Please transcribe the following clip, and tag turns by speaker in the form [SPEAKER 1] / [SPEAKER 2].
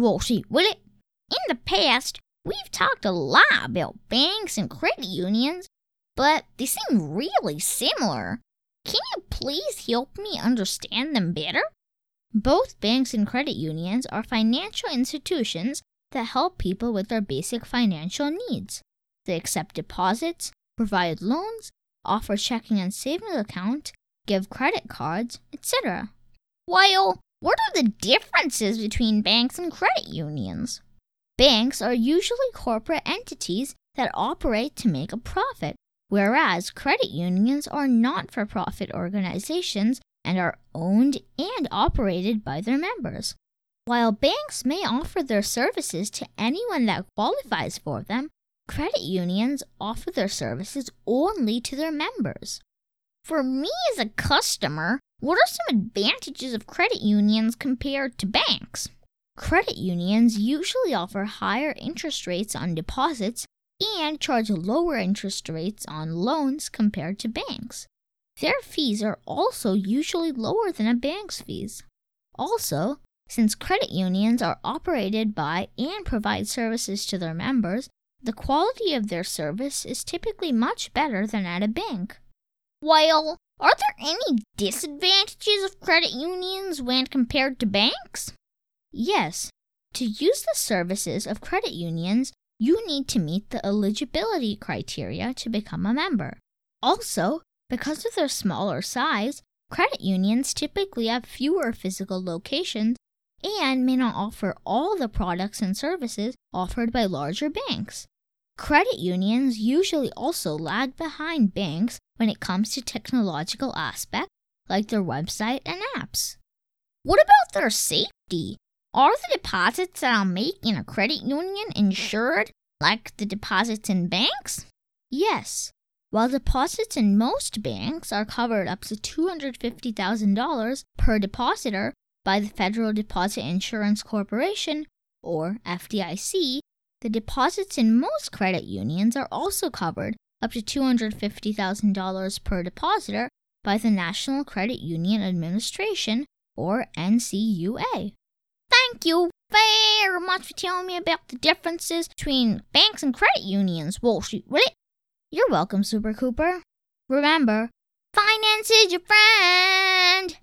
[SPEAKER 1] Wall Street, Willie? In the past, we've talked a lot about banks and credit unions, but they seem really similar. Can you please help me understand them better?
[SPEAKER 2] Both banks and credit unions are financial institutions that help people with their basic financial needs. They accept deposits, provide loans, offer checking and savings account, give credit cards, etc.
[SPEAKER 1] Well, what are the differences between banks and credit unions?
[SPEAKER 2] Banks are usually corporate entities that operate to make a profit, whereas credit unions are not for profit organizations and are owned and operated by their members. While banks may offer their services to anyone that qualifies for them, credit unions offer their services only to their members.
[SPEAKER 1] For me as a customer, what are some advantages of credit unions compared to banks?
[SPEAKER 2] Credit unions usually offer higher interest rates on deposits and charge lower interest rates on loans compared to banks. Their fees are also usually lower than a bank's fees. Also, since credit unions are operated by and provide services to their members, the quality of their service is typically much better than at a bank.
[SPEAKER 1] Well, are there any disadvantages of credit unions when compared to banks?
[SPEAKER 2] Yes. To use the services of credit unions, you need to meet the eligibility criteria to become a member. Also, because of their smaller size, credit unions typically have fewer physical locations and may not offer all the products and services offered by larger banks. Credit unions usually also lag behind banks when it comes to technological aspects like their website and apps.
[SPEAKER 1] What about their safety? Are the deposits that I'll make in a credit union insured like the deposits in banks?
[SPEAKER 2] Yes. While deposits in most banks are covered up to $250,000 per depositor by the Federal Deposit Insurance Corporation, or FDIC, the deposits in most credit unions are also covered up to $250,000 per depositor by the National Credit Union Administration, or NCUA.
[SPEAKER 1] Thank you very much for telling me about the differences between banks and credit unions, Wall Street Willie.
[SPEAKER 2] You're welcome, Super Cooper. Remember,
[SPEAKER 1] finance is your friend.